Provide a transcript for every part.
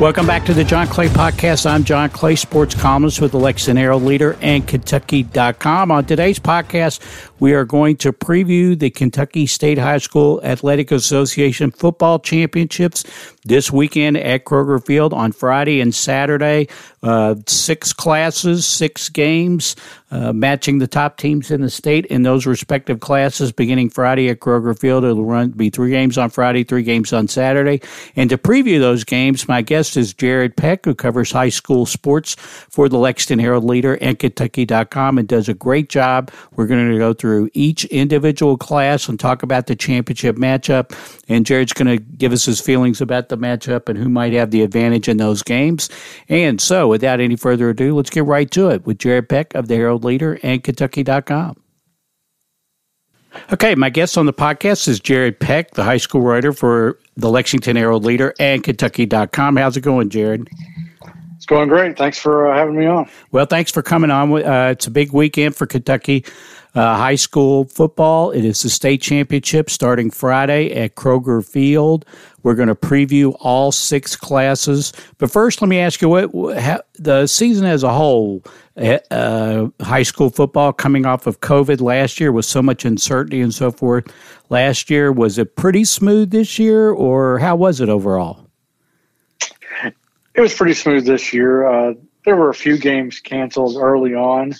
Welcome back to the John Clay Podcast. I'm John Clay, sports columnist with the Lexington Herald Leader and Kentucky.com. On today's podcast, we are going to preview the Kentucky State High School Athletic Association football championships this weekend at Kroger Field on Friday and Saturday. Uh, six classes, six games, uh, matching the top teams in the state in those respective classes beginning Friday at Kroger Field. It'll run be three games on Friday, three games on Saturday. And to preview those games, my guest is Jared Peck, who covers high school sports for the Lexington Herald Leader and Kentucky.com and does a great job. We're going to go through each individual class and talk about the championship matchup. And Jared's going to give us his feelings about the matchup and who might have the advantage in those games. And so, without any further ado, let's get right to it with Jared Peck of the Herald Leader and Kentucky.com. Okay, my guest on the podcast is Jared Peck, the high school writer for the Lexington Herald Leader and Kentucky.com. How's it going, Jared? It's going great. Thanks for uh, having me on. Well, thanks for coming on. Uh, it's a big weekend for Kentucky uh, high school football. It is the state championship starting Friday at Kroger Field. We're going to preview all six classes. But first, let me ask you what the season as a whole, eh, uh, high school football coming off of COVID last year with so much uncertainty and so forth. Last year, was it pretty smooth this year, or how was it overall? It was pretty smooth this year. Uh, there were a few games canceled early on,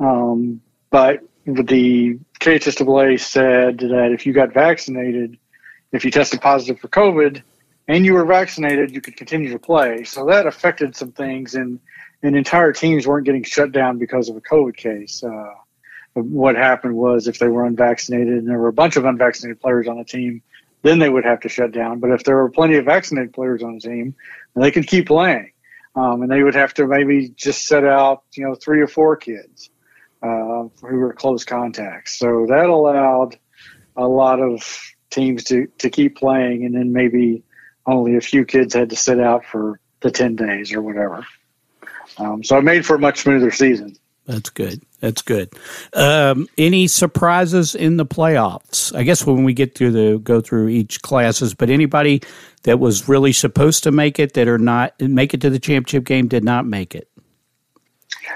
um, but the KHSAA said that if you got vaccinated, if you tested positive for COVID and you were vaccinated, you could continue to play. So that affected some things, and, and entire teams weren't getting shut down because of a COVID case. Uh, what happened was if they were unvaccinated and there were a bunch of unvaccinated players on the team, then they would have to shut down. But if there were plenty of vaccinated players on the team, they could keep playing. Um, and they would have to maybe just set out, you know, three or four kids uh, who were close contacts. So that allowed a lot of teams to, to keep playing, and then maybe only a few kids had to sit out for the 10 days or whatever. Um, so it made for a much smoother season. That's good. That's good. Um, any surprises in the playoffs? I guess when we get to the go through each classes, but anybody that was really supposed to make it that are not make it to the championship game did not make it.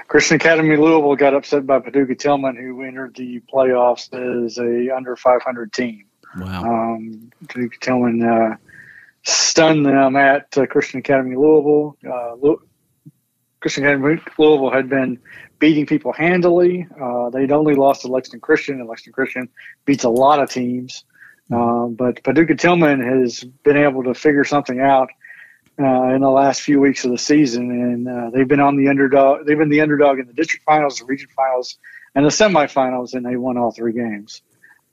Christian Academy Louisville got upset by Paducah Tilghman, who entered the playoffs as a under 500 team. Wow. Um, Paducah Tilghman uh, stunned them at uh, Christian Academy Louisville. Uh, Christian Academy Louisville had been beating people handily. Uh, they'd only lost to Lexington Christian, and Lexington Christian beats a lot of teams. Uh, but Paducah Tilghman has been able to figure something out uh, in the last few weeks of the season, and uh, they've been on the underdog. They've been the underdog in the district finals, the region finals, and the semifinals, and they won all three games.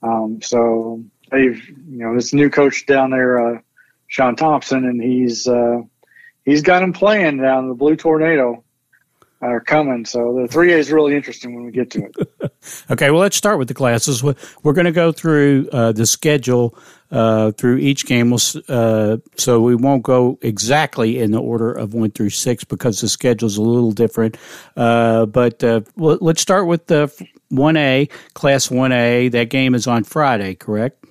Um, so they've, you know, this new coach down there, uh, Sean Thompson, and he's uh, he's got them playing down the Blue Tornado are coming. So the 3A is really interesting when we get to it. okay, well, let's start with the classes. We're going to go through uh, the schedule uh, through each game. We'll, uh, so we won't go exactly in the order of one through six because the schedule is a little different. Uh, but let's start with the 1A, Class 1A. That game is on Friday, correct?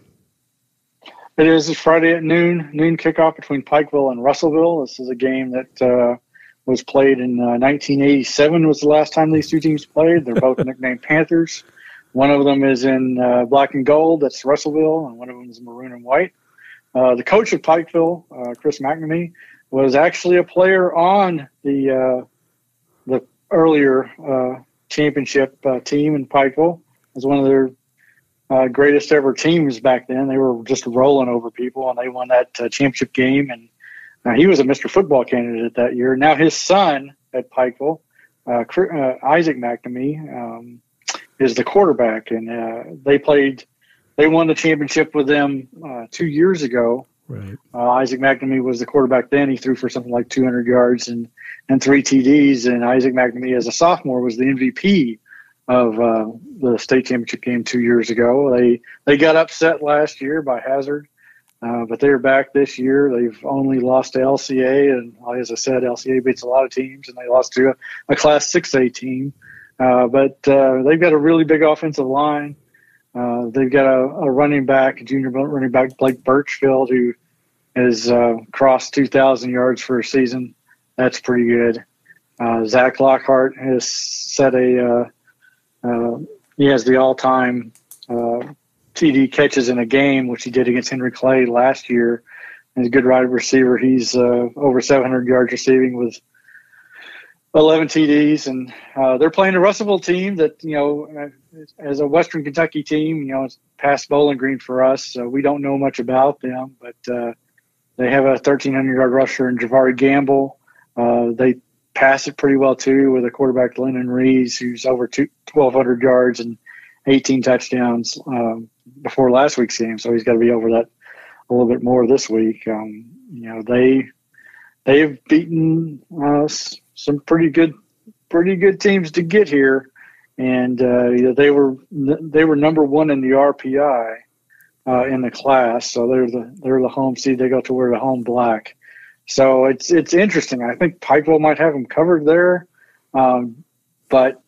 It is. Friday at noon, noon kickoff between Pikeville and Russellville. This is a game that was played in uh, 1987 was the last time these two teams played. They're both nicknamed Panthers. One of them is in uh, black and gold. That's Russellville, and one of them is maroon and white. Uh, the coach of Pikeville, uh, Chris McNamee, was actually a player on the uh, the earlier uh, championship team in Pikeville. It was one of their greatest ever teams back then. They were just rolling over people, and they won that championship game and he was a Mr. Football candidate that year. Now, his son at Pikeville, uh, uh, Isaac McNamee, um, is the quarterback, and uh, they played. They won the championship with them uh, two years ago. Right. Uh, Isaac McNamee was the quarterback then. He threw for something like 200 yards and and three TDs. And Isaac McNamee, as a sophomore, was the MVP of uh, the state championship game two years ago. They they got upset last year by Hazard, uh, but they're back this year. They've only lost to LCA, and as I said, LCA beats a lot of teams, and they lost to a, a Class 6A team. Uh, but uh, they've got a really big offensive line. Uh, they've got a, a, running back, a junior running back, Blake Birchfield, who has uh, crossed 2,000 yards for a season. That's pretty good. Uh, Zach Lockhart has set a he has the all-time TD catches in a game, which he did against Henry Clay last year. He's a good wide receiver. He's over 700 yards receiving with 11 TDs, and uh, they're playing a Russellville team that you know, as a Western Kentucky team, you know, it's past Bowling Green for us. So we don't know much about them, but uh, they have a 1,300 yard rusher in Javari Gamble. Uh, they pass it pretty well too with a quarterback Lennon Rees, who's over 1,200 yards and 18 touchdowns um, before last week's game. So he's got to be over that a little bit more this week. Um, you know, they they've beaten us some pretty good, pretty good teams to get here, and uh, they were they were number one in the RPI uh, in the class, so they're the they're the home seed. They go to wear the home black, so it's it's interesting. I think Pikeville might have them covered there, um, but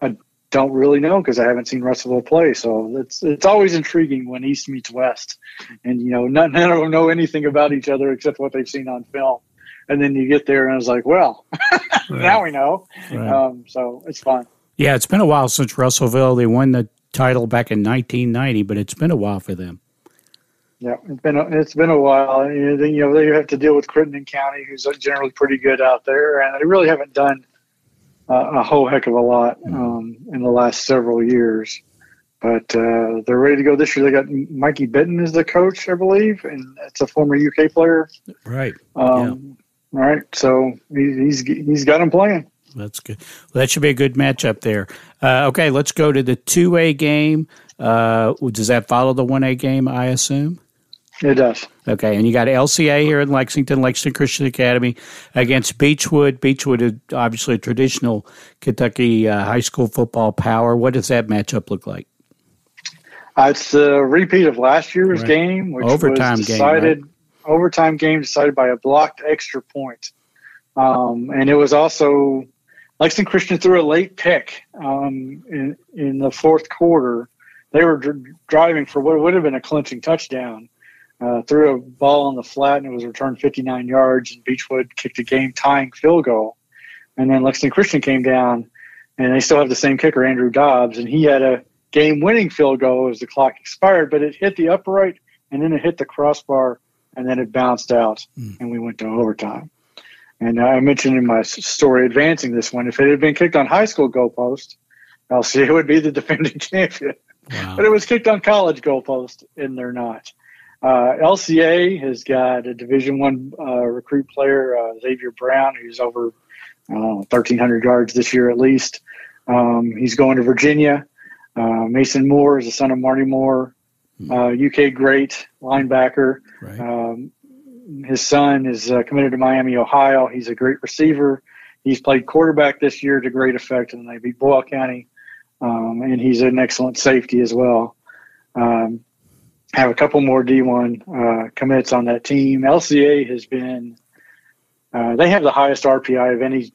I don't really know because I haven't seen Russellville play. So it's it's always intriguing when East meets West, and you know none, none of them know anything about each other except what they've seen on film and then you get there and it's like, well, right. now we know. Right. Um, so it's fun. Yeah, it's been a while since Russellville. They won the title back in 1990, but it's been a while for them. Yeah, it's been a, it's been a while. And then you know they have to deal with Crittenden County, who's generally pretty good out there, and they really haven't done uh, a whole heck of a lot um, in the last several years. But uh, they're ready to go this year. They got Mikey Benton as the coach, I believe, and it's a former UK player. Right. Um, all right, so he's he's got him playing. That's good. Well, that should be a good matchup there. Uh, okay, let's go to the two A game. Uh, does that follow the one A game? I assume. It does. Okay, and you got LCA here in Lexington, Lexington Christian Academy against Beechwood. Beechwood is obviously a traditional Kentucky uh, high school football power. What does that matchup look like? Uh, it's a repeat of last year's right. game, which overtime was decided game? Overtime game decided by a blocked extra point. Um, and it was also Lexington Christian threw a late pick um, in, in the fourth quarter. They were dr- driving for what would have been a clinching touchdown. Uh, threw a ball on the flat and it was returned 59 yards, and Beechwood kicked a game tying field goal. And then Lexington Christian came down, and they still have the same kicker, Andrew Dobbs, and he had a game winning field goal as the clock expired, but it hit the upright and then it hit the crossbar and then it bounced out, mm. and we went to overtime. And I mentioned in my story advancing this one, if it had been kicked on high school goalpost, LCA would be the defending champion. Wow. But it was kicked on college goalpost, and they're not. Uh, LCA has got a Division One uh, recruit player, uh, Xavier Brown, who's over 1,300 yards this year at least. Um, he's going to Virginia. Uh, Mason Moore is the son of Marty Moore, uh, UK great linebacker. Right. Um, his son is uh, committed to Miami, Ohio. He's a great receiver. He's played quarterback this year to great effect, and they beat Boyle County. Um, and he's an excellent safety as well. Um, have a couple more D1 uh, commits on that team. LCA has been uh, they have the highest RPI of any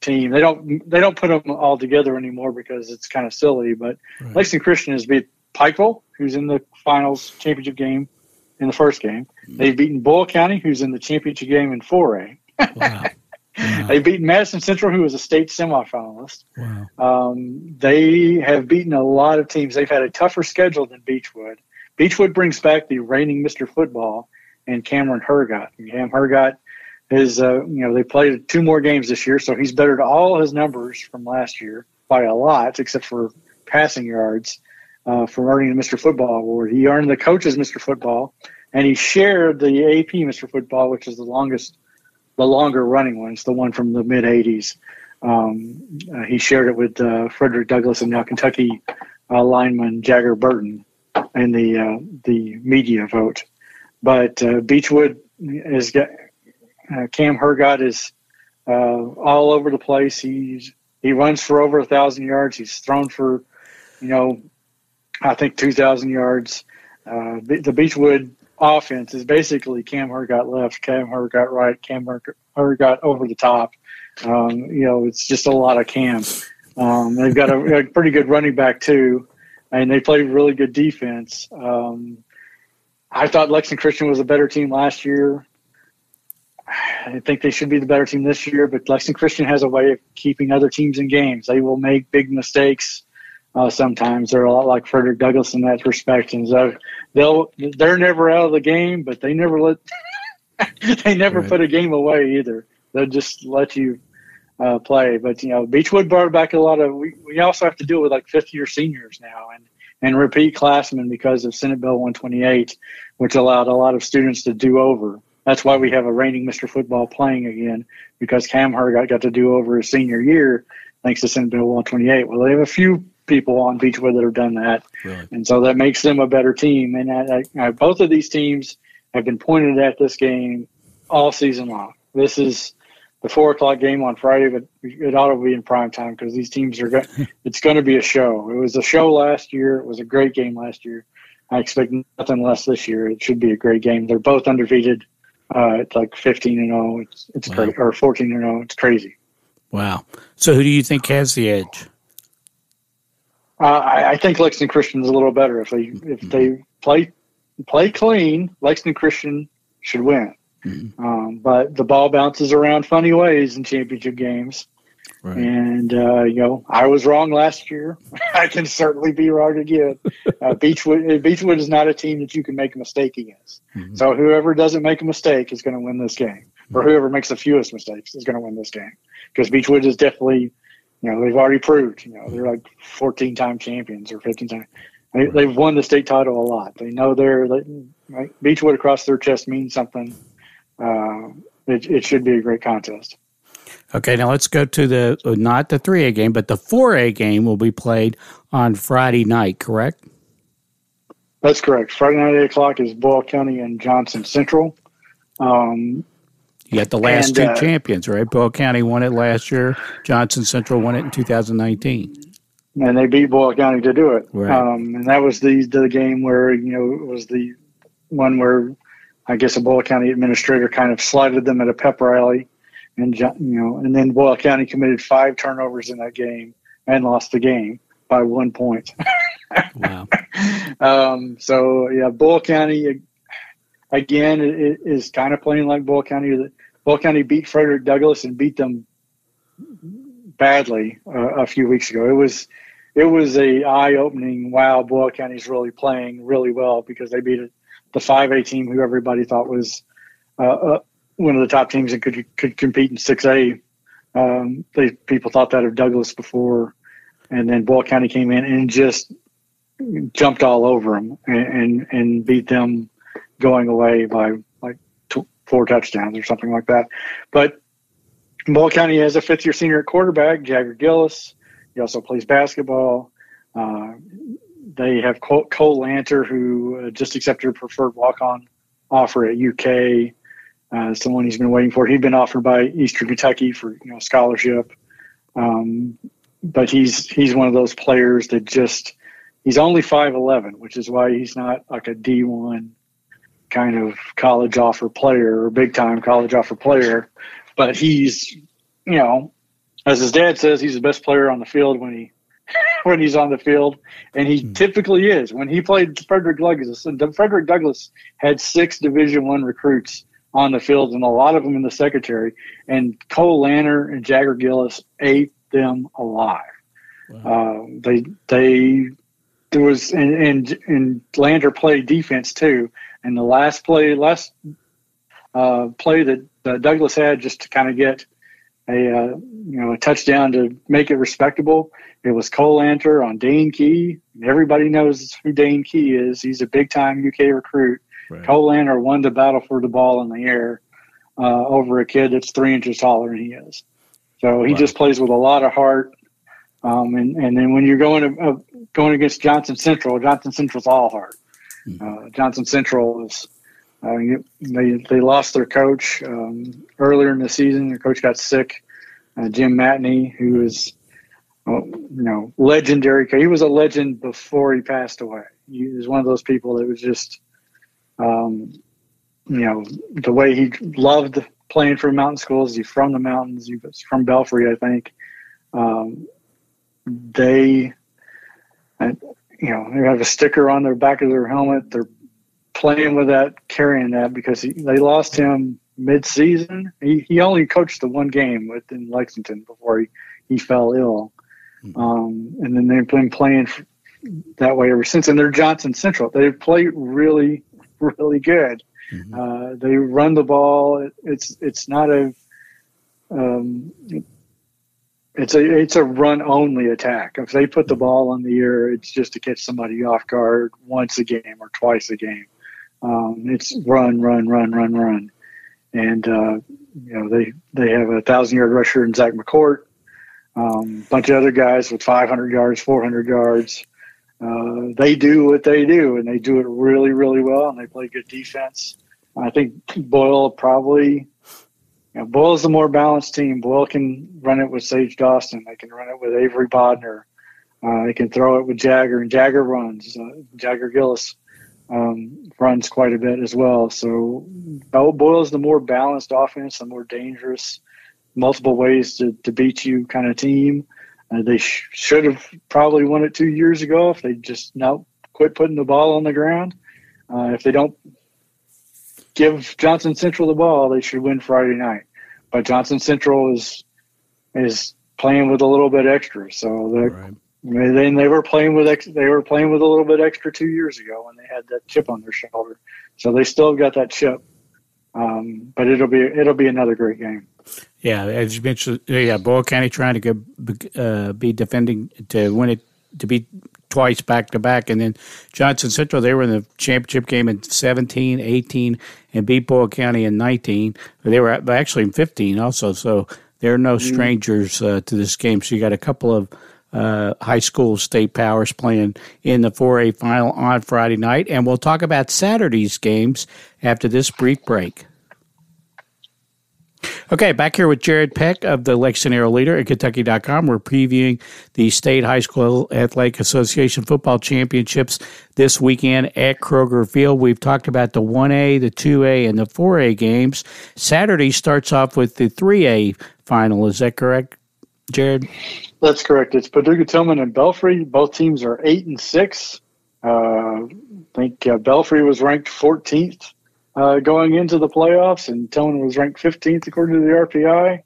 team. They don't they don't put them all together anymore because it's kind of silly. But right. Lexington Christian has beat Pikeville, who's in the finals championship game in the first game. Mm-hmm. They've beaten Boyle County, who's in the championship game in 4A. Wow. Wow. They've beaten Madison Central, who was a state semifinalist. Wow. Um, they have beaten a lot of teams. They've had a tougher schedule than Beechwood. Beechwood brings back the reigning Mr. Football and Cameron Hergott. Cam Hergott is, uh, you know, they played two more games this year, so he's bettered all his numbers from last year by a lot, except for passing yards uh, for earning the Mr. Football award. He earned the coach's Mr. Football, and he shared the AP Mr. Football, which is the longest, the longer running one. It's the one from the mid '80s. Um, uh, he shared it with uh, Frederick Douglass and now Kentucky uh, lineman Jagger Burton in the uh, the media vote. But uh, Beechwood is Cam Hergott is all over the place. He's he runs for over a thousand yards. He's thrown for, you know, I think two thousand yards. the Beechwood offense is basically Cam Hergott left, Cam Hergott right, Cam Hergott over the top. Um, you know, it's just a lot of Cam. Um, they've got a, a, pretty good running back too, and they play really good defense. Um, I thought Lexington Christian was a better team last year. I think they should be the better team this year, but Lexington Christian has a way of keeping other teams in games. They will make big mistakes. Uh, sometimes they're a lot like Frederick Douglass in that respect, and so they'll they're never out of the game, but they never let they never right. put a game away either. They'll just let you uh, play. But you know, Beechwood brought back a lot of. We, we also have to deal with like fifth year seniors now and and repeat classmen because of Senate Bill 128, which allowed a lot of students to do over. That's why we have a reigning Mr. Football playing again because Cam Hergott got to do over his senior year thanks to Senate Bill 128. Well, they have a few people on Beechwood that have done that, right. and so that makes them a better team. And I, I, both of these teams have been pointed at this game all season long. This is the four o'clock game on Friday, but it ought to be in prime time because these teams are going. it's going to be a show. It was a show last year. It was a great game last year. I expect nothing less this year. It should be a great game. They're both undefeated. Uh, it's like fifteen and zero. Oh. It's it's wow. crazy, or fourteen and zero. Oh. It's crazy. Wow. So who do you think has the edge? Uh, I, I, think Lexington Christian is a little better if they if they play play clean. Lexington Christian should win. Mm-hmm. Um, but the ball bounces around funny ways in championship games. Right. And, uh, you know, I was wrong last year. I can certainly be wrong again. Uh, Beechwood, Beechwood is not a team that you can make a mistake against. Mm-hmm. So whoever doesn't make a mistake is going to win this game, or mm-hmm. whoever makes the fewest mistakes is going to win this game. Because Beechwood is definitely, you know, they've already proved, you know, they're like 14 time champions or 15 time. They, have won the state title a lot. They know they're, they, right? Beechwood across their chest means something uh, it, it should be a great contest. Okay, now let's go to the not the 3A game, but the 4A game will be played on Friday night, correct? That's correct. Friday night, 8 o'clock is Boyle County and Johnson Central. Um, you got the last and, two uh, champions, right? Boyle County won it last year. Johnson Central won it in 2019. And they beat Boyle County to do it. Right. Um, and that was the the game where you know it was the one where I guess a Boyle County administrator kind of slighted them at a pep rally, and you know, and then Boyle County committed five turnovers in that game and lost the game by one point. wow. Um, so yeah, Boyle County again is kind of playing like Boyle County. Boyle County beat Frederick Douglass and beat them badly uh, a few weeks ago. It was it was a eye opening. Wow, Boyle County's really playing really well because they beat the 5A team, who everybody thought was uh, uh, one of the top teams that could could compete in 6A. Um, they, people thought that of Douglass before, and then Boyle County came in and just jumped all over them and, and, and beat them going away by four touchdowns or something like that. But Boyle County has a fifth year senior at quarterback, Jagger Gillis. He also plays basketball. Uh, they have Cole, Lanter, who uh, just accepted a preferred walk-on offer at UK. Uh, someone he's been waiting for. He'd been offered by Eastern Kentucky for you know scholarship, um, but he's he's one of those players that just he's only five eleven, which is why he's not like a D one kind of college offer player or big time college offer player. But he's you know, as his dad says, he's the best player on the field when he when he's on the field, and he hmm. typically is. When he played Frederick Douglass, Frederick Douglass had six Division One recruits on the field, and a lot of them in the secretary. And Cole Lanter and Jagger Gillis ate them alive. Wow. Uh, they they there was and, and and Lanter played defense too. And the last play, last uh, play that uh, Douglass had just to kind of get a uh, you know a touchdown to make it respectable. It was Cole Lanter on Dane Key. Everybody knows who Dane Key is. He's a big time UK recruit. Right. Cole Lanter won the battle for the ball in the air uh, over a kid that's three inches taller than he is. So he just plays with a lot of heart. Um, and, and then when you're going to, uh, going against Johnson Central, Johnson Central's all heart. Hmm. Uh, Johnson Central is uh, they they lost their coach um, earlier in the season. Their coach got sick. Uh, Jim Matney, who is you know legendary. He was a legend before he passed away. He was one of those people that was just um, you know the way he loved playing for mountain schools. He's from the mountains. He was from Belfry, I think. Um, they, uh, you know, they have a sticker on their back of their helmet. They're playing with that, carrying that because he, they lost him mid-season. He, he only coached the one game within Lexington before he, he fell ill. Mm-hmm. Um, and then they've been playing that way ever since. And they're Johnson Central. They play really, really good. Mm-hmm. Uh, they run the ball. It's it's not a um, it's a it's a run only attack. If they put the ball on the air, it's just to catch somebody off guard once a game or twice a game. Um, it's run, run, run, run, run, and uh, you know they they have a thousand yard rusher in Zach McCourt, a um, bunch of other guys with 500 yards, 400 yards. Uh, they do what they do, and they do it really, really well, and they play good defense. I think Boyle probably, you know, Boyle's the more balanced team. Boyle can run it with Sage Dawson. They can run it with Avery Bodner. Uh, they can throw it with Jagger, and Jagger runs. Uh, Jagger Gillis um, runs quite a bit as well. So Boyle's the more balanced offense, the more dangerous, multiple ways to, to beat you kind of team. Uh, they sh- should have probably won it two years ago if they just now quit putting the ball on the ground. Uh, if they don't give Johnson Central the ball, they should win Friday night. But Johnson Central is is playing with a little bit extra, so right. they they were playing with ex, they were playing with a little bit extra two years ago when they had that chip on their shoulder. So they still got that chip. Um, but it'll be it'll be another great game. Yeah, as you mentioned, yeah, Boyle County trying to go, uh, be defending to win it to be twice back to back. And then Johnson Central, they were in the championship game in 17, 18, and beat Boyle County in 19. They were actually in 15 also. So they're no mm-hmm. strangers uh, to this game. So you got a couple of uh, high school state powers playing in the 4A final on Friday night. And we'll talk about Saturday's games after this brief break. Okay, back here with Jared Peck of the Lexington Leader at Kentucky.com. We're previewing the State High School Athletic Association football championships this weekend at Kroger Field. We've talked about the 1A, the 2A, and the 4A games. Saturday starts off with the 3A final. Is that correct, Jared? That's correct. It's Paducah Tilghman and Belfry. Both teams are 8 and 6. Uh, I think uh, Belfry was ranked 14th uh, going into the playoffs, and Tilghman was ranked 15th according to the RPI,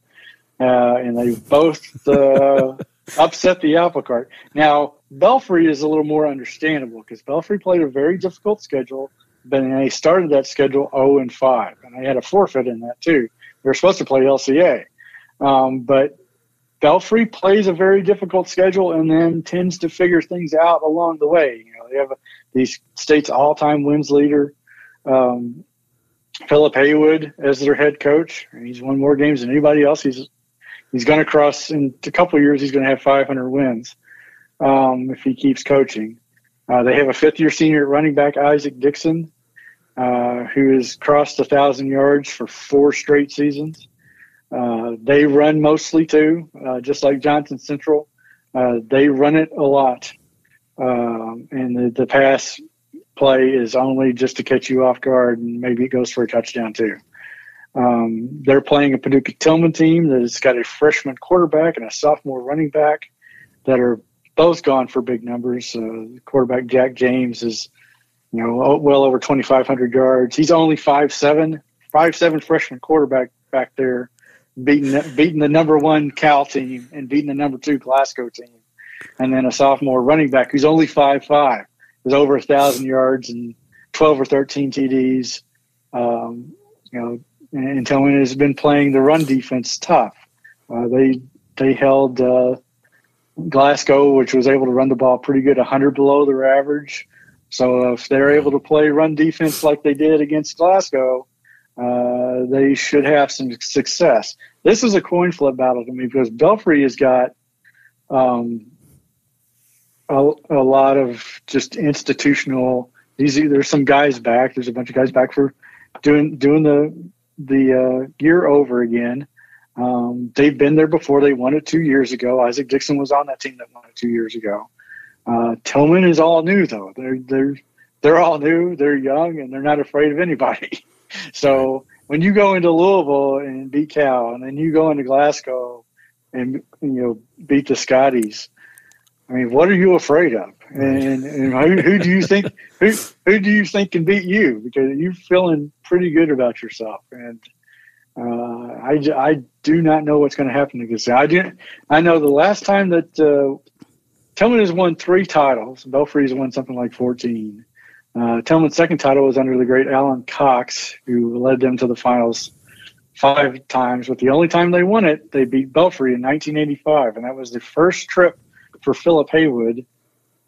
uh, and they both uh, upset the apple cart. Now, Belfry is a little more understandable because Belfry played a very difficult schedule, but they started that schedule 0 and 5, and they had a forfeit in that too. They were supposed to play LCA, um, but Belfry plays a very difficult schedule and then tends to figure things out along the way. You know, they have a, these state's all-time wins leader, um, Philip Haywood as their head coach. He's won more games than anybody else. He's he's going to cross in a couple years. He's going to have 500 wins um, if he keeps coaching. Uh, they have a fifth-year senior running back, Isaac Dixon, uh, who has crossed a thousand yards for four straight seasons. Uh, they run mostly too, uh, just like Johnson Central. Uh, they run it a lot, um, and the, the pass play is only just to catch you off guard, and maybe it goes for a touchdown too. Um, they're playing a Paducah Tilghman team that has got a freshman quarterback and a sophomore running back that are both gone for big numbers. Uh, quarterback Jack James is, you know, well over 2,500 yards. He's only five seven, five seven freshman quarterback back there, beating beating the number one Cal team and beating the number two Glasgow team, and then a sophomore running back who's only five five was over a thousand yards and 12 or 13 TDs. Um, you know, and Tilghman has been playing the run defense tough. Uh, they they held uh, Glasgow, which was able to run the ball pretty good, 100 below their average. So if they're able to play run defense like they did against Glasgow, uh, they should have some success. This is a coin flip battle to me because Belfry has got um, a, a, lot of just institutional. These there's some guys back. There's a bunch of guys back for doing doing the the uh, year over again. Um, they've been there before. They won it two years ago. Isaac Dixon was on that team that won it two years ago. Uh, Tilghman is all new though. They're they're they're all new. They're young and they're not afraid of anybody. so when you go into Louisville and beat Cal, and then you go into Glasgow and you know beat the Scotties, I mean, what are you afraid of? And, and who, who, do you think who who do you think can beat you? Because you're feeling pretty good about yourself, and uh, I, I do not know what's going to happen against I do I know the last time that uh, Tilghman has won three titles. Belfry's won something like fourteen. Uh, Tilghman's second title was under the great Alan Cox, who led them to the finals five times. But the only time they won it, they beat Belfry in 1985, and that was the first trip for Philip Haywood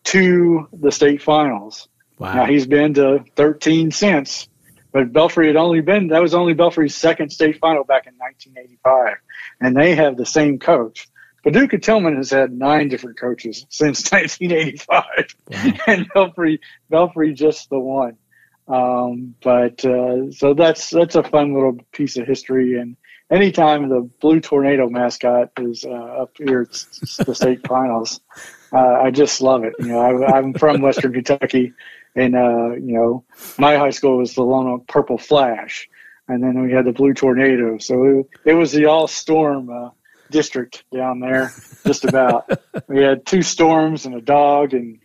to the state finals. Wow. Now he's been to 13 since, but Belfry had only been that was only Belfry's second state final back in 1985, and they have the same coach. Paducah Tilghman has had nine different coaches since 1985, wow. and Belfry Belfry just the one. Um, but uh, so that's that's a fun little piece of history. And anytime the Blue Tornado mascot is uh, up here at the state finals, uh, I just love it. You know, I, am from Western Kentucky, and uh, you know, my high school was the Lone Oak Purple Flash, and then we had the Blue Tornado. So it, it was the all storm uh, district down there, just about. we had two storms and a dog, and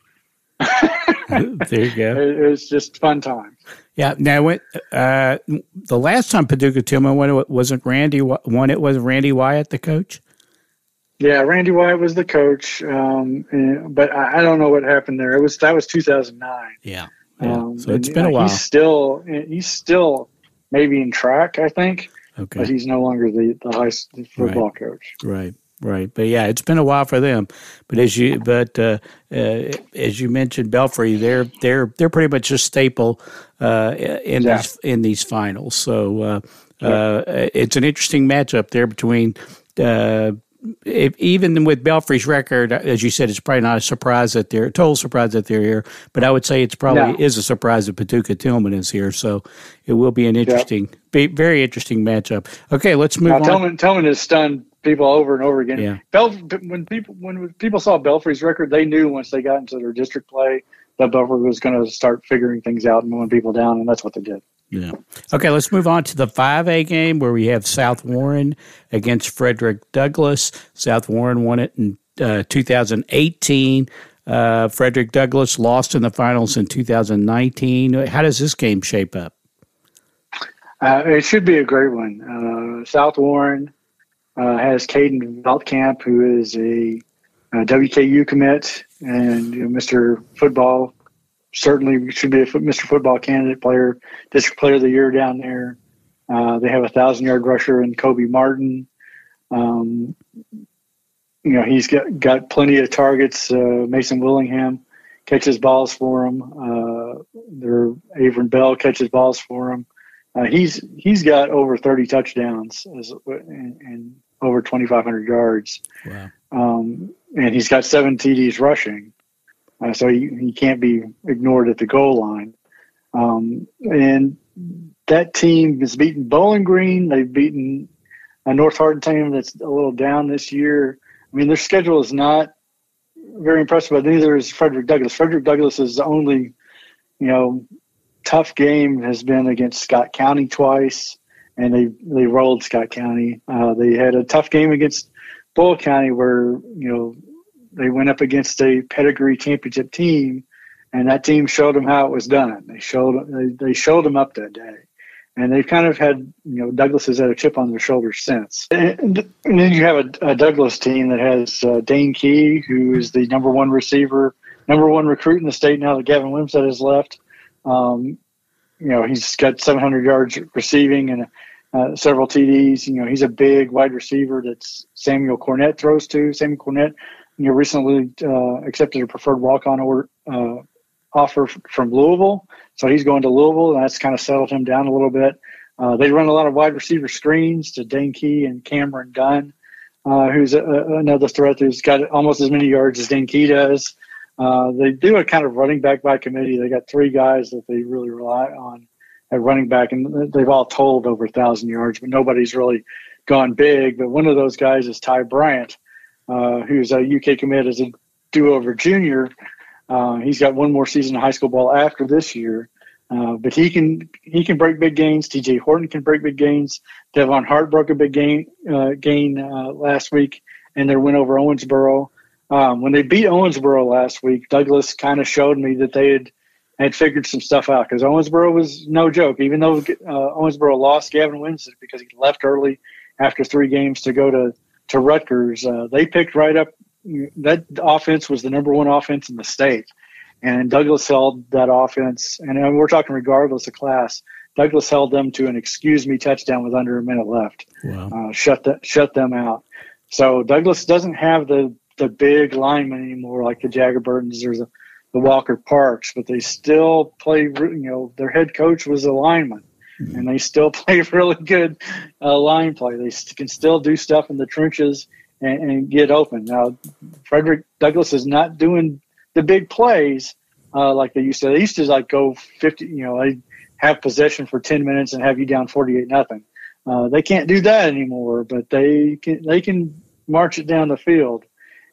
there you go. It, it, was just fun time. Yeah. Now, when, uh, the last time Paducah Tilghman won it wasn't Randy won it was Randy Wyatt the coach. Yeah, Randy Wyatt was the coach, um, and, but I, I, don't know what happened there. It was that was 2009. Yeah, yeah. Um, so it's been a while. He's still he's still maybe in track, I think. Okay. But he's no longer the the high football right. coach. Right. Right, but yeah, it's been a while for them. But as you, but uh, uh, as you mentioned, Belfry, they're they're they're pretty much a staple uh, in yeah. these in these finals. So uh, yeah. Uh, it's an interesting matchup there between uh, if, even with Belfry's record, as you said, it's probably not a surprise that they're a total surprise that they're here. But I would say it's probably no. is a surprise that Paducah Tilghman is here. So it will be an interesting, yep. be, very interesting matchup. Okay, let's move now, on. Tilghman, Tilghman has stunned people over and over again. Yeah. When people when people saw Belfry's record, they knew once they got into their district play that Belfry was going to start figuring things out and mowing people down, and that's what they did. Yeah. Okay, let's move on to the 5A game where we have South Warren against Frederick Douglass. South Warren won it in uh, 2018. Uh, Frederick Douglass lost in the finals in 2019. How does this game shape up? Uh, it should be a great one. Uh, South Warren uh, has Caden Veltkamp, who is a, a WKU commit and Mr. Football certainly should be a Mr. Football candidate player, district player of the year down there. Uh, they have a thousand yard rusher in Kobe Martin. Um, you know, he's got, got plenty of targets. Uh, Mason Willingham catches balls for him. Uh, their Avon Bell catches balls for him. Uh, he's he's got over 30 touchdowns as, and, and over 2,500 yards. Wow. Um, and he's got seven TDs rushing. Uh, so he, he can't be ignored at the goal line. Um, and that team has beaten Bowling Green. They've beaten a North Hardin team that's a little down this year. I mean, their schedule is not very impressive, but neither is Frederick Douglass. Frederick Douglass is the only, you know, tough game has been against Scott County twice, and they they rolled Scott County. Uh, they had a tough game against Boyle County where you know they went up against a pedigree championship team, and that team showed them how it was done. They showed they, they showed them up that day, and they've kind of had you know Douglass has had a chip on their shoulder since. And, and then you have a, a, Douglass team that has uh, Dane Key, who is the number one receiver, number one recruit in the state now that Gavin Wimsatt has left. Um, you know he's got 700 yards receiving and. Uh, several TDs. You know, he's a big wide receiver that Samuel Cornett throws to. Samuel Cornett you know, recently uh, accepted a preferred walk-on or, uh, offer from Louisville, so he's going to Louisville, and that's kind of settled him down a little bit. Uh, they run a lot of wide receiver screens to Dane Key and Cameron Dunn, uh, who's a, a, another threat who's got almost as many yards as Dane Key does. Uh, they do a kind of running back by committee. They got three guys that they really rely on at running back, and they've all totaled over a thousand yards, but nobody's really gone big. But one of those guys is Ty Bryant, uh, who's a UK commit as a do-over junior. Uh, he's got one more season of high school ball after this year, uh, but he can he can break big gains. T.J. Horton can break big gains. Devon Hart broke a big gain uh, gain last week in their win over Owensboro. Um, when they beat Owensboro last week, Douglass kind of showed me that they had had figured some stuff out because Owensboro was no joke. Even though uh, Owensboro lost Gavin Wimsatt because he left early after three games to go to to Rutgers, uh, they picked right up. That offense was the number one offense in the state, and Douglass held that offense. And we're talking regardless of class. Douglass held them to an excuse me touchdown with under a minute left. Wow. Uh, shut the, shut them out. So Douglass doesn't have the the big linemen anymore like the Jagger Burtons or the, the Walker Parks, but they still play. You know, their head coach was a lineman mm-hmm. and they still play really good uh, line play. They can still do stuff in the trenches and, and, get open. Now, Frederick Douglass is not doing the big plays uh, like they used to. They used to like go fifty. You know, they have possession for ten minutes and have you down forty-eight nothing. Uh, they can't do that anymore, but they can. They can march it down the field,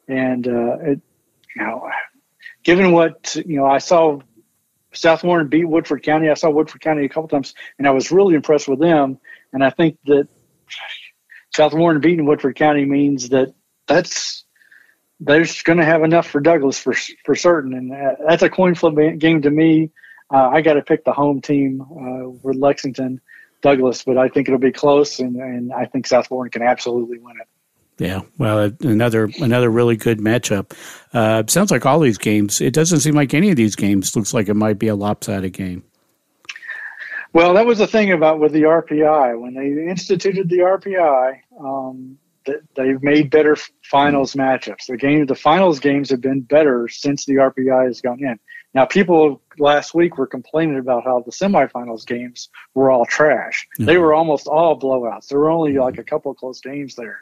and uh, it, you know, given what you know, I saw South Warren beat Woodford County. I saw Woodford County a couple times, and I was really impressed with them. And I think that South Warren beating Woodford County means that that's they're going to have enough for Douglass for for certain, and uh, that's a coin flip game to me. Uh, I got to pick the home team uh, with Lexington, Douglass, but I think it'll be close, and, and I think South Warren can absolutely win it. Yeah, well, another another really good matchup. Uh, sounds like all these games. It doesn't seem like any of these games looks like it might be a lopsided game. Well, that was the thing about with the RPI when they instituted the RPI. Um, they've made better finals matchups. The game, the finals games have been better since the RPI has gone in. Now, people last week were complaining about how the semifinals games were all trash. Mm-hmm. They were almost all blowouts. There were only like a couple of close games there.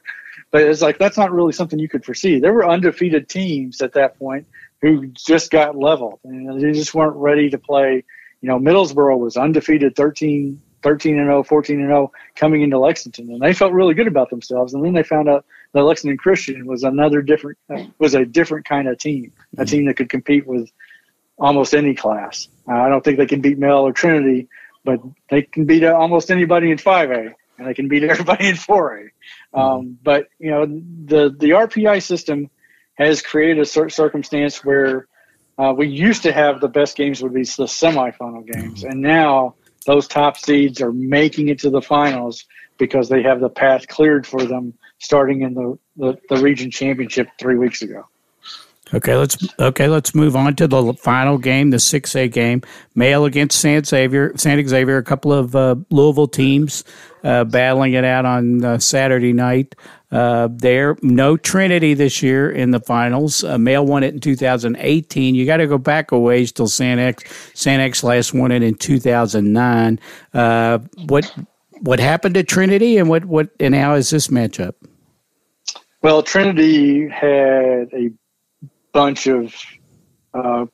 But it's like that's not really something you could foresee. There were undefeated teams at that point who just got leveled and they just weren't ready to play. You know, Middlesboro was undefeated 13, 13 and 0, 14 and 0 coming into Lexington, and they felt really good about themselves. And then they found out that Lexington Christian was another different, was a different kind of team, a team that could compete with almost any class. I don't think they can beat Male or Trinity, but they can beat almost anybody in 5A, and they can beat everybody in 4A. Um, but you know, the the RPI system has created a certain circumstance where uh, we used to have the best games would be the semifinal games, and now those top seeds are making it to the finals because they have the path cleared for them starting in the, the, the region championship three weeks ago. Okay, let's okay, let's move on to the final game, the six A game, Male against St. Xavier. St. Xavier, a couple of uh, Louisville teams uh, battling it out on uh, Saturday night. Uh, there, no Trinity this year in the finals. Uh, Male won it in 2018. You got to go back a ways till St. X. St. X last won it in 2009. Uh, what what happened to Trinity, and what what and how is this matchup? Well, Trinity had a bunch of uh,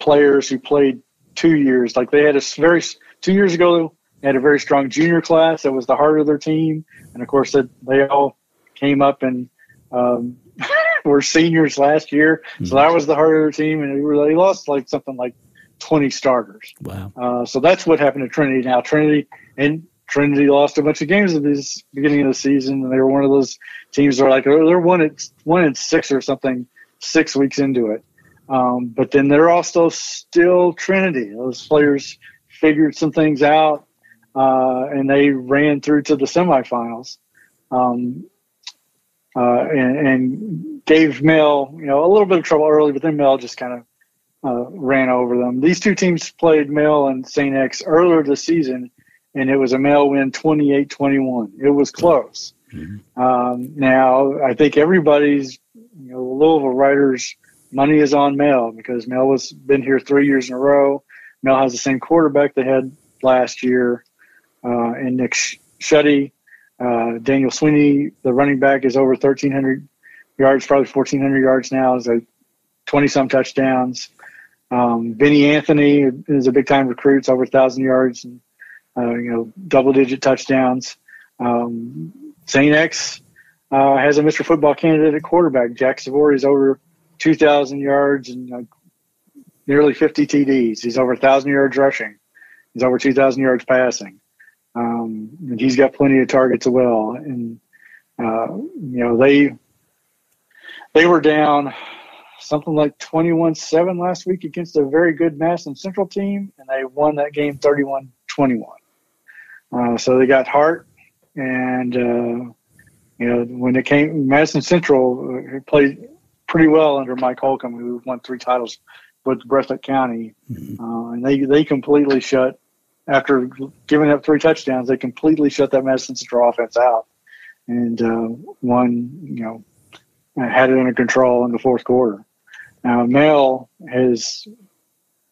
players who played two years. Like they had a very two years ago, they had a very strong junior class that was the heart of their team, and of course that they all came up and um, were seniors last year, so that was the heart of their team, and they lost like something like twenty starters. Wow! Uh, so that's what happened to Trinity. Now Trinity and Trinity lost a bunch of games at the beginning of the season, and they were one of those teams that are like they're one at one in six or something six weeks into it. Um, but then they're also still Trinity. Those players figured some things out, uh, and they ran through to the semifinals, um, uh, and, and, gave Male, you know, a little bit of trouble early, but then Male just kind of uh, ran over them. These two teams played Male and St. X earlier this season, and it was a Male win 28-21. It was close. Mm-hmm. Um, now, I think everybody's you know, the Louisville writers, money is on Male because Male has been here three years in a row. Male has the same quarterback they had last year. uh, and Nick Shuddy. Uh, Daniel Sweeney, the running back, is over 1,300 yards, probably 1,400 yards now. Is a 20 some touchdowns. Um, Vinny Anthony is a big time recruit. It's over 1,000 yards and uh, you know double digit touchdowns. Um, St. X uh, has a Mr. Football candidate at quarterback. Jack Savory is over 2,000 yards and uh, nearly 50 TDs. He's over 1,000 yards rushing. He's over 2,000 yards passing. Um, and he's got plenty of targets as well. And, uh, you know, they they were down something like 21-7 last week against a very good Madison Central team, and they won that game 31-21. Uh, so they got heart, and uh, you know when it came, Madison Central uh, played pretty well under Mike Holcomb, who won three titles with Breathitt County, mm-hmm. uh, and they they completely shut after giving up three touchdowns. They completely shut that Madison Central offense out, and uh, won. You know, had it under control in the fourth quarter. Now Male has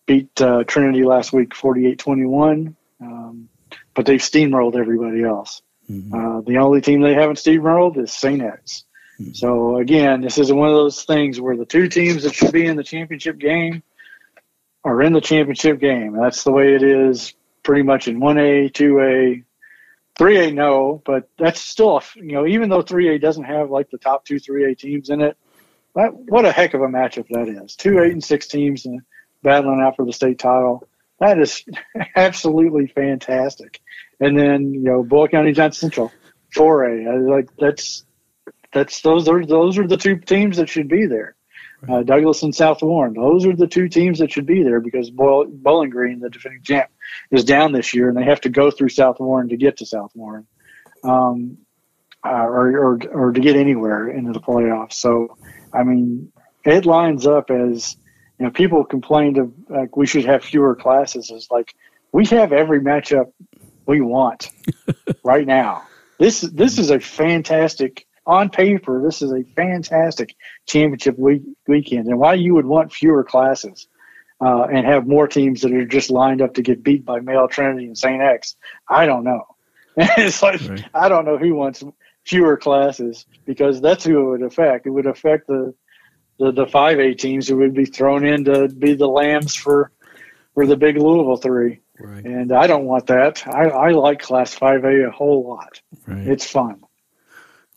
beat uh, Trinity last week 48-21, um, but they've steamrolled everybody else. Mm-hmm. Uh, the only team they haven't steamrolled is St. X. Mm-hmm. So again, this is one of those things where the two teams that should be in the championship game are in the championship game. That's the way it is pretty much in 1A, 2A, 3A, no, but that's still, you know, even though 3A doesn't have like the top two 3A teams in it, that, what a heck of a matchup that is. Two, eight, and six teams battling out for the state title. That is absolutely fantastic. And then, you know, Boyle County Johnson Central, 4A. Like, that's that's those are those are the two teams that should be there. Uh, Douglass and South Warren. Those are the two teams that should be there because Bowling Green, the defending champ, is down this year, and they have to go through South Warren to get to South Warren, um, uh, or, or or to get anywhere into the playoffs. So, I mean, it lines up as you know. People complained of like we should have fewer classes. Is like we have every matchup we want right now. This this is a fantastic on paper, this is a fantastic championship week, weekend. And why you would want fewer classes uh, and have more teams that are just lined up to get beat by Male Trinity and St. X, I don't know. it's like right. I don't know who wants fewer classes because that's who it would affect. It would affect the the, the five A teams who would be thrown in to be the lambs for for the big Louisville three. Right. And I don't want that. I, I like Class 5A a whole lot. Right. It's fun.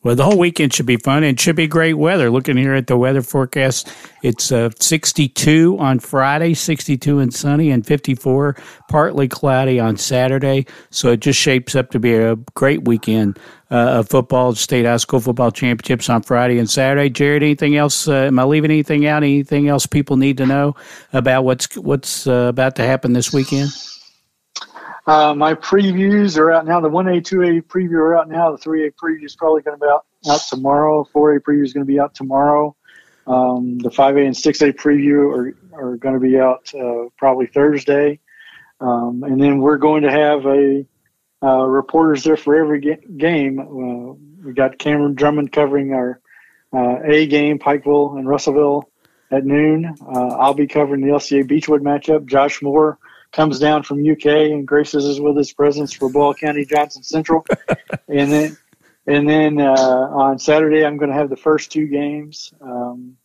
Well, the whole weekend should be fun and should be great weather. Looking here at the weather forecast, it's uh, 62 on Friday, 62 and sunny, and 54 partly cloudy on Saturday. So it just shapes up to be a great weekend uh, of football, state high school football championships on Friday and Saturday. Jared, anything else? Uh, am I leaving anything out? Anything else people need to know about what's what's uh, about to happen this weekend? Uh, my previews are out now. The 1A, 2A preview are out now. The 3A preview is probably going to be out, out tomorrow. 4A preview is going to be out tomorrow. Um, the 5A and 6A preview are, are going to be out uh, probably Thursday. Um, and then we're going to have a uh, reporters there for every ga- game. Uh, we got Cameron Drummond covering our uh, A game, Pikeville and Russellville at noon. Uh, I'll be covering the LCA Beechwood matchup. Josh Moore comes down from UK and graces us with his presence for Boyle County Johnson Central, and then and then uh, on Saturday I'm going to have the first two games. Um,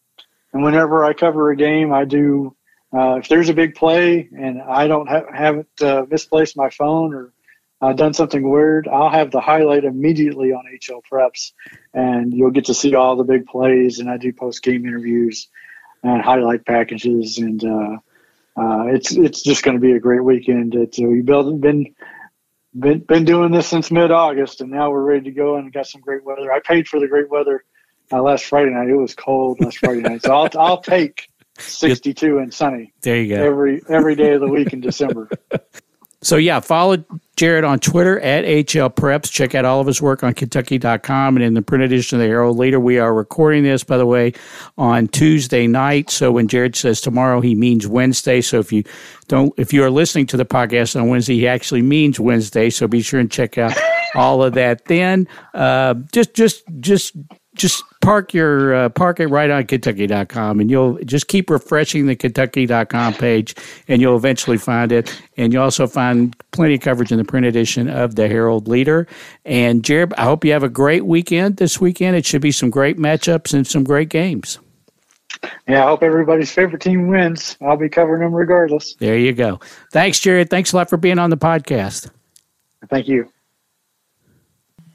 and whenever I cover a game, I do. Uh, if there's a big play and I don't have haven't uh, misplaced my phone or uh, done something weird, I'll have the highlight immediately on HL Preps, and you'll get to see all the big plays. And I do post game interviews and highlight packages and uh, it's it's just going to be a great weekend. It's, uh, we've been been been doing this since mid August, and now we're ready to go and got some great weather. I paid for the great weather uh, last Friday night. It was cold last Friday night, so I'll I'll take 62 and sunny. There you go. Every every day of the week in December. So yeah, follow Jared on Twitter at HL Preps. Check out all of his work on Kentucky.com and in the print edition of the Herald Leader. We are recording this, by the way, on Tuesday night. So when Jared says tomorrow, he means Wednesday. So if you don't, if you are listening to the podcast on Wednesday, he actually means Wednesday. So be sure and check out all of that. Then, uh, just, just, just, just park your uh, park it right on Kentucky.com, and you'll just keep refreshing the Kentucky.com page, and you'll eventually find it. And you'll also find plenty of coverage in the print edition of the Herald Leader. And Jared, I hope you have a great weekend this weekend. It should be some great matchups and some great games. Yeah, I hope everybody's favorite team wins. I'll be covering them regardless. There you go. Thanks, Jared. Thanks a lot for being on the podcast. Thank you.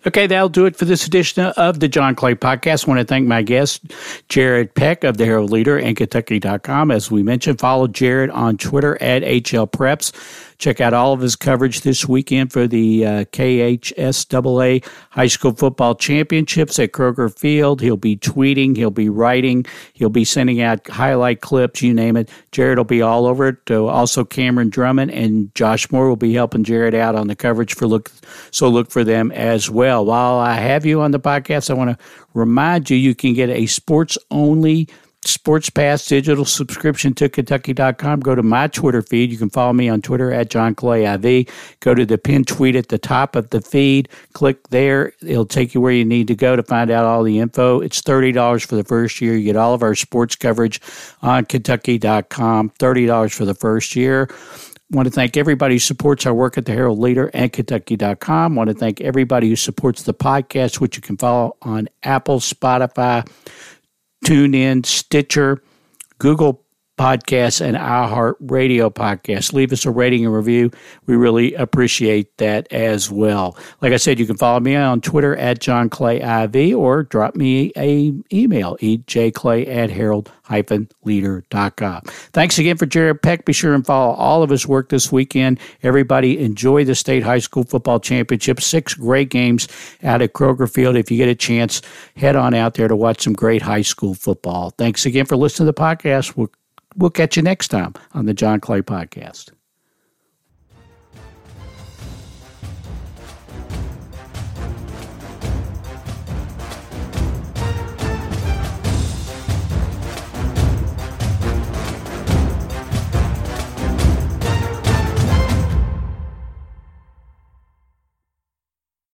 Okay, that'll do it for this edition of the John Clay Podcast. I want to thank my guest, Jared Peck of the Herald Leader and Kentucky.com. As we mentioned, follow Jared on Twitter at HL Preps. Check out all of his coverage this weekend for the uh, KHSAA High School Football Championships at Kroger Field. He'll be tweeting, he'll be writing, he'll be sending out highlight clips, you name it. Jared will be all over it. Uh, also, Cameron Drummond and Josh Moore will be helping Jared out on the coverage for look. So look for them as well. While I have you on the podcast, I want to remind you you can get a sports only Sports Pass digital subscription to Kentucky.com. Go to my Twitter feed. You can follow me on Twitter at John Clay IV. Go to the pinned tweet at the top of the feed. Click there. It'll take you where you need to go to find out all the info. It's $30 for the first year. You get all of our sports coverage on Kentucky.com. $30 for the first year. Want to thank everybody who supports our work at the Herald Leader and Kentucky.com. Want to thank everybody who supports the podcast, which you can follow on Apple, Spotify, TuneIn, Stitcher, Google Podcasts, and iHeart Radio Podcasts. Leave us a rating and review. We really appreciate that as well. Like I said, you can follow me on Twitter at John Clay IV or drop me a email, ejclay at herald-leader.com. Thanks again for Jared Peck. Be sure and follow all of his work this weekend. Everybody enjoy the state high school football championship. Six great games out at Kroger Field. If you get a chance, head on out there to watch some great high school football. Thanks again for listening to the podcast. We'll We'll catch you next time on the John Clay Podcast.